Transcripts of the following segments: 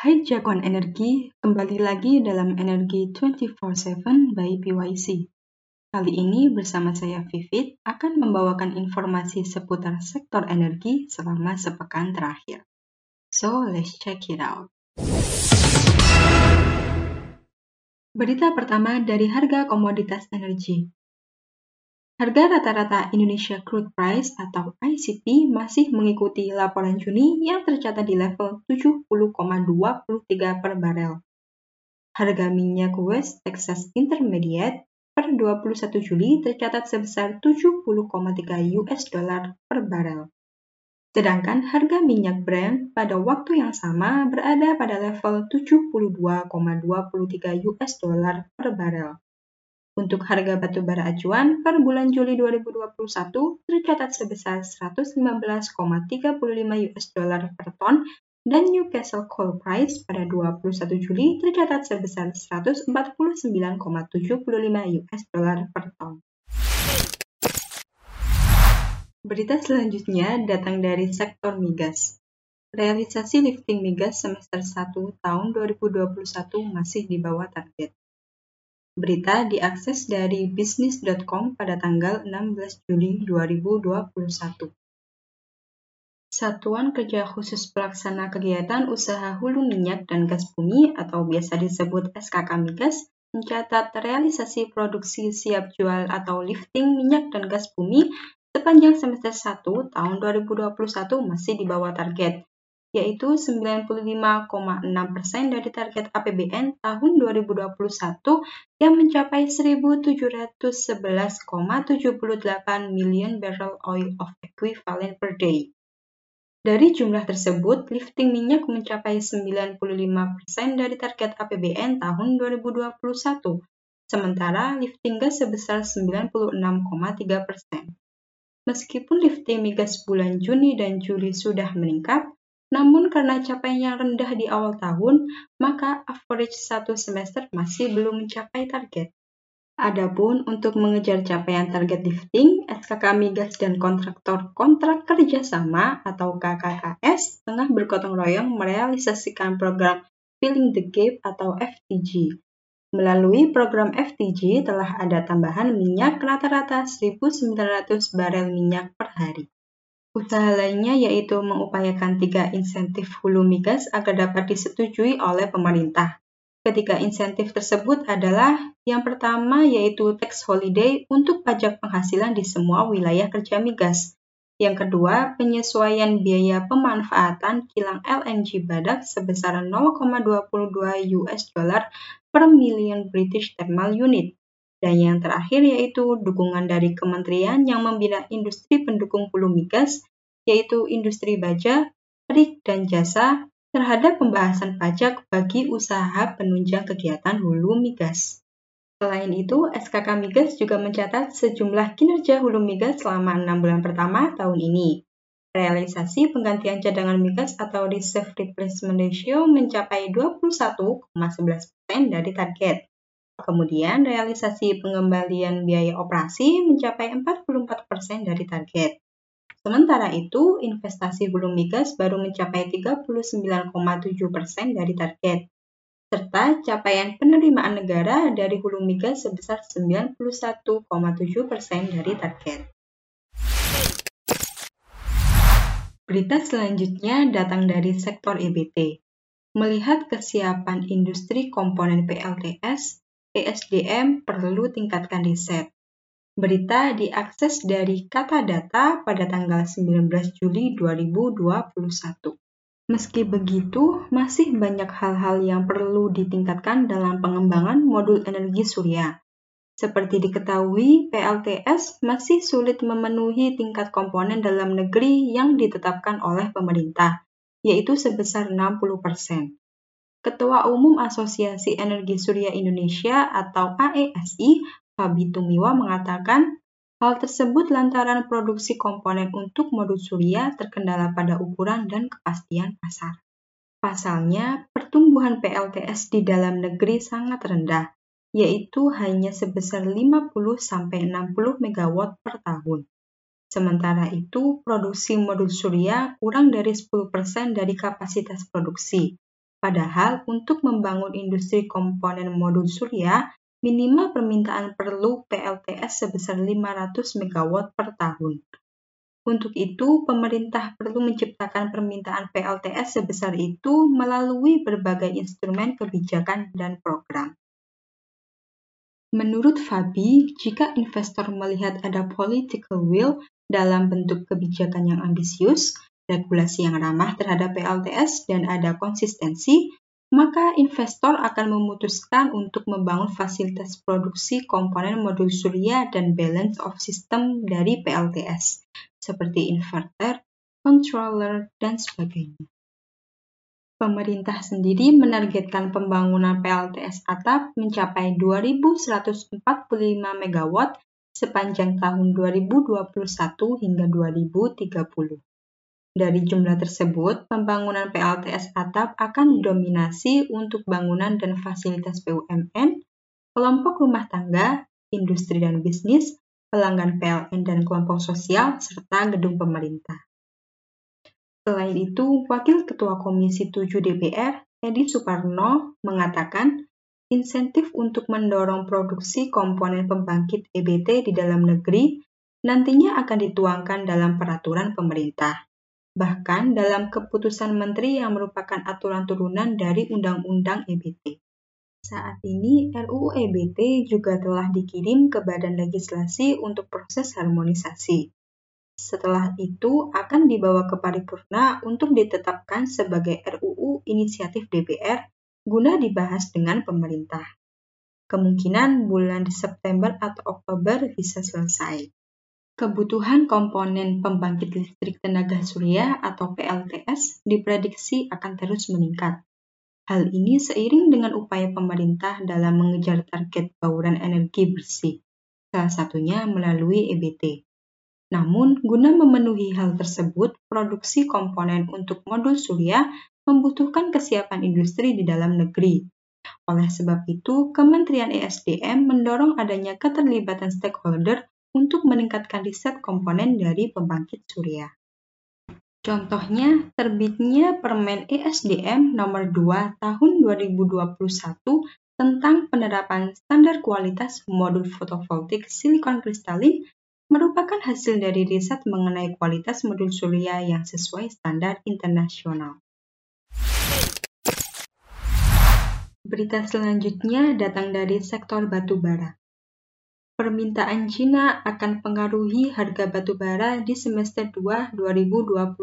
Hai jagoan energi, kembali lagi dalam Energi 24/7 by PYC. Kali ini bersama saya Vivit akan membawakan informasi seputar sektor energi selama sepekan terakhir. So, let's check it out. Berita pertama dari harga komoditas energi. Harga rata-rata Indonesia Crude Price atau ICP masih mengikuti laporan Juni yang tercatat di level 70,23 per barel. Harga minyak West Texas Intermediate per 21 Juli tercatat sebesar 70,3 US dollar per barel. Sedangkan harga minyak Brent pada waktu yang sama berada pada level 72,23 US dollar per barel. Untuk harga batu bara acuan per bulan Juli 2021 tercatat sebesar 119,35 US dollar per ton dan Newcastle Coal Price pada 21 Juli tercatat sebesar 149,75 US dollar per ton. Berita selanjutnya datang dari sektor migas. Realisasi lifting migas semester 1 tahun 2021 masih di bawah target. Berita diakses dari bisnis.com pada tanggal 16 Juli 2021. Satuan Kerja Khusus Pelaksana Kegiatan Usaha Hulu Minyak dan Gas Bumi atau biasa disebut SKK Migas mencatat realisasi produksi siap jual atau lifting minyak dan gas bumi sepanjang semester 1 tahun 2021 masih di bawah target yaitu 95,6% dari target APBN tahun 2021 yang mencapai 1.711,78 million barrel oil of equivalent per day. Dari jumlah tersebut, lifting minyak mencapai 95% dari target APBN tahun 2021, sementara lifting gas sebesar 96,3%. Meskipun lifting migas bulan Juni dan Juli sudah meningkat, namun karena capaiannya rendah di awal tahun, maka average satu semester masih belum mencapai target. Adapun untuk mengejar capaian target lifting, SKK Migas dan kontraktor kontrak kerjasama atau KKKS tengah bergotong royong merealisasikan program Filling the Gap atau FTG. Melalui program FTG telah ada tambahan minyak rata-rata 1.900 barel minyak per hari. Usaha lainnya yaitu mengupayakan tiga insentif hulu migas agar dapat disetujui oleh pemerintah. Ketiga insentif tersebut adalah yang pertama yaitu tax holiday untuk pajak penghasilan di semua wilayah kerja migas. Yang kedua, penyesuaian biaya pemanfaatan kilang LNG Badak sebesar 0,22 US dollar per million British thermal unit. Dan yang terakhir yaitu dukungan dari kementerian yang membina industri pendukung hulu migas, yaitu industri baja, perik, dan jasa terhadap pembahasan pajak bagi usaha penunjang kegiatan hulu migas. Selain itu, SKK Migas juga mencatat sejumlah kinerja hulu migas selama enam bulan pertama tahun ini. Realisasi penggantian cadangan migas atau reserve replacement ratio mencapai 21,11% dari target. Kemudian, realisasi pengembalian biaya operasi mencapai 44% dari target. Sementara itu, investasi hulu migas baru mencapai 39,7% dari target, serta capaian penerimaan negara dari hulu migas sebesar 91,7% dari target. Berita selanjutnya datang dari sektor EBT. Melihat kesiapan industri komponen PLTS, ESDM perlu tingkatkan riset. Berita diakses dari Kata Data pada tanggal 19 Juli 2021. Meski begitu, masih banyak hal-hal yang perlu ditingkatkan dalam pengembangan modul energi surya. Seperti diketahui, PLTS masih sulit memenuhi tingkat komponen dalam negeri yang ditetapkan oleh pemerintah, yaitu sebesar 60%. Ketua Umum Asosiasi Energi Surya Indonesia atau AESI, Fabi Tumiwa mengatakan, hal tersebut lantaran produksi komponen untuk modul surya terkendala pada ukuran dan kepastian pasar. Pasalnya, pertumbuhan PLTS di dalam negeri sangat rendah, yaitu hanya sebesar 50-60 MW per tahun. Sementara itu, produksi modul surya kurang dari 10% dari kapasitas produksi, Padahal untuk membangun industri komponen modul surya, minimal permintaan perlu PLTS sebesar 500 MW per tahun. Untuk itu, pemerintah perlu menciptakan permintaan PLTS sebesar itu melalui berbagai instrumen kebijakan dan program. Menurut Fabi, jika investor melihat ada political will dalam bentuk kebijakan yang ambisius, regulasi yang ramah terhadap PLTS, dan ada konsistensi, maka investor akan memutuskan untuk membangun fasilitas produksi komponen modul surya dan balance of system dari PLTS, seperti inverter, controller, dan sebagainya. Pemerintah sendiri menargetkan pembangunan PLTS atap mencapai 2.145 MW sepanjang tahun 2021 hingga 2030. Dari jumlah tersebut, pembangunan PLTS atap akan didominasi untuk bangunan dan fasilitas BUMN, kelompok rumah tangga, industri dan bisnis, pelanggan PLN dan kelompok sosial, serta gedung pemerintah. Selain itu, Wakil Ketua Komisi 7 DPR, Edi Suparno, mengatakan insentif untuk mendorong produksi komponen pembangkit EBT di dalam negeri nantinya akan dituangkan dalam peraturan pemerintah bahkan dalam keputusan menteri yang merupakan aturan turunan dari Undang-Undang EBT. Saat ini, RUU EBT juga telah dikirim ke Badan Legislasi untuk proses harmonisasi. Setelah itu akan dibawa ke paripurna untuk ditetapkan sebagai RUU inisiatif DPR guna dibahas dengan pemerintah. Kemungkinan bulan September atau Oktober bisa selesai. Kebutuhan komponen pembangkit listrik tenaga surya atau PLTS diprediksi akan terus meningkat. Hal ini seiring dengan upaya pemerintah dalam mengejar target bauran energi bersih, salah satunya melalui EBT. Namun, guna memenuhi hal tersebut, produksi komponen untuk modul surya membutuhkan kesiapan industri di dalam negeri. Oleh sebab itu, Kementerian ESDM mendorong adanya keterlibatan stakeholder untuk meningkatkan riset komponen dari pembangkit surya. Contohnya, terbitnya Permen ESDM nomor 2 tahun 2021 tentang penerapan standar kualitas modul fotovoltaik silikon kristalin merupakan hasil dari riset mengenai kualitas modul surya yang sesuai standar internasional. Berita selanjutnya datang dari sektor batubara permintaan Cina akan pengaruhi harga batu bara di semester 2 2021.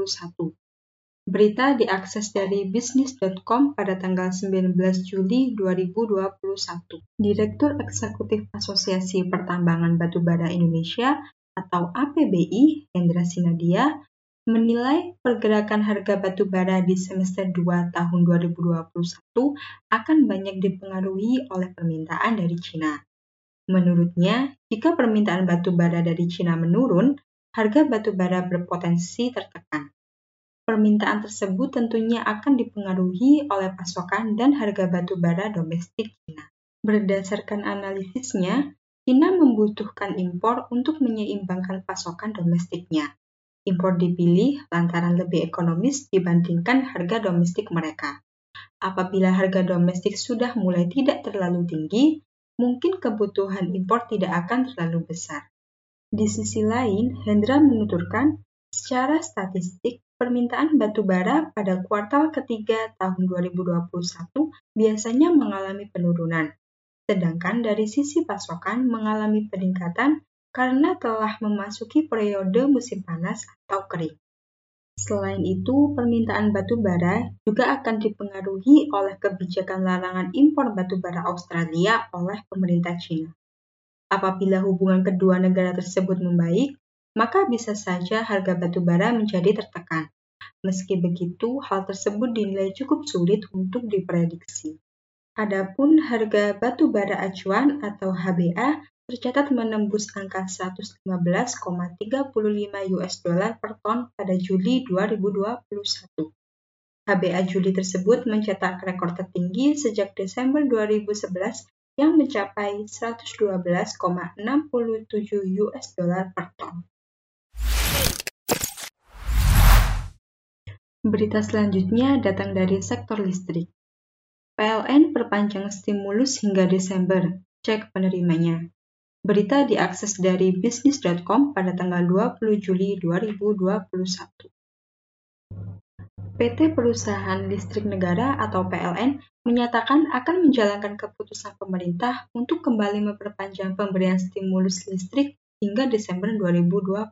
Berita diakses dari bisnis.com pada tanggal 19 Juli 2021. Direktur Eksekutif Asosiasi Pertambangan Batubara Indonesia atau APBI, Hendra Sinadia, menilai pergerakan harga batu bara di semester 2 tahun 2021 akan banyak dipengaruhi oleh permintaan dari Cina. Menurutnya, jika permintaan batu bara dari Cina menurun, harga batu bara berpotensi tertekan. Permintaan tersebut tentunya akan dipengaruhi oleh pasokan dan harga batu bara domestik Cina. Berdasarkan analisisnya, Cina membutuhkan impor untuk menyeimbangkan pasokan domestiknya. Impor dipilih lantaran lebih ekonomis dibandingkan harga domestik mereka. Apabila harga domestik sudah mulai tidak terlalu tinggi, mungkin kebutuhan impor tidak akan terlalu besar. Di sisi lain, Hendra menuturkan, secara statistik, permintaan batu bara pada kuartal ketiga tahun 2021 biasanya mengalami penurunan, sedangkan dari sisi pasokan mengalami peningkatan karena telah memasuki periode musim panas atau kering. Selain itu, permintaan batu bara juga akan dipengaruhi oleh kebijakan larangan impor batu bara Australia oleh pemerintah China. Apabila hubungan kedua negara tersebut membaik, maka bisa saja harga batu bara menjadi tertekan. Meski begitu, hal tersebut dinilai cukup sulit untuk diprediksi. Adapun harga batu bara acuan atau HBA tercatat menembus angka 115,35 US dollar per ton pada Juli 2021. HBA Juli tersebut mencetak rekor tertinggi sejak Desember 2011 yang mencapai 112,67 US dollar per ton. Berita selanjutnya datang dari sektor listrik. PLN perpanjang stimulus hingga Desember, cek penerimanya. Berita diakses dari bisnis.com pada tanggal 20 Juli 2021. PT Perusahaan Listrik Negara atau PLN menyatakan akan menjalankan keputusan pemerintah untuk kembali memperpanjang pemberian stimulus listrik hingga Desember 2021.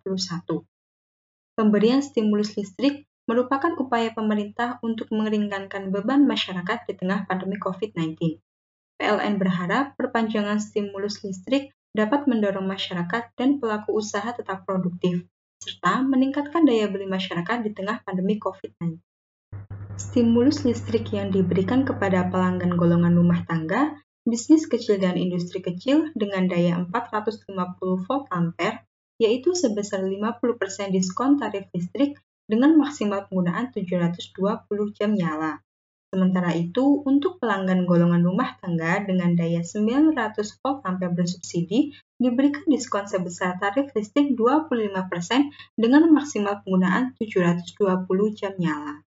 Pemberian stimulus listrik merupakan upaya pemerintah untuk meringankan beban masyarakat di tengah pandemi COVID-19. PLN berharap perpanjangan stimulus listrik dapat mendorong masyarakat dan pelaku usaha tetap produktif, serta meningkatkan daya beli masyarakat di tengah pandemi COVID-19. Stimulus listrik yang diberikan kepada pelanggan golongan rumah tangga, bisnis kecil dan industri kecil dengan daya 450 volt ampere, yaitu sebesar 50% diskon tarif listrik dengan maksimal penggunaan 720 jam nyala. Sementara itu, untuk pelanggan golongan rumah tangga dengan daya 900 volt ampere bersubsidi, diberikan diskon sebesar tarif listrik 25% dengan maksimal penggunaan 720 jam nyala.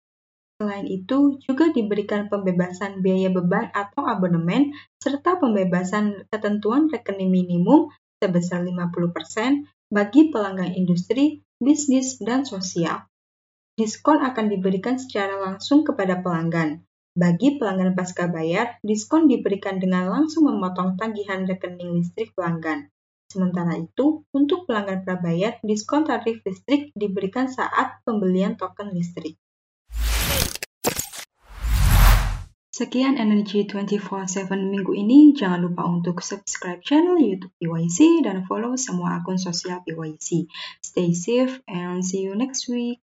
Selain itu, juga diberikan pembebasan biaya beban atau abonemen, serta pembebasan ketentuan rekening minimum sebesar 50% bagi pelanggan industri, bisnis, dan sosial diskon akan diberikan secara langsung kepada pelanggan. Bagi pelanggan pasca bayar, diskon diberikan dengan langsung memotong tagihan rekening listrik pelanggan. Sementara itu, untuk pelanggan prabayar, diskon tarif listrik diberikan saat pembelian token listrik. Sekian Energy 24/7 minggu ini. Jangan lupa untuk subscribe channel YouTube PYC dan follow semua akun sosial PYC. Stay safe and see you next week.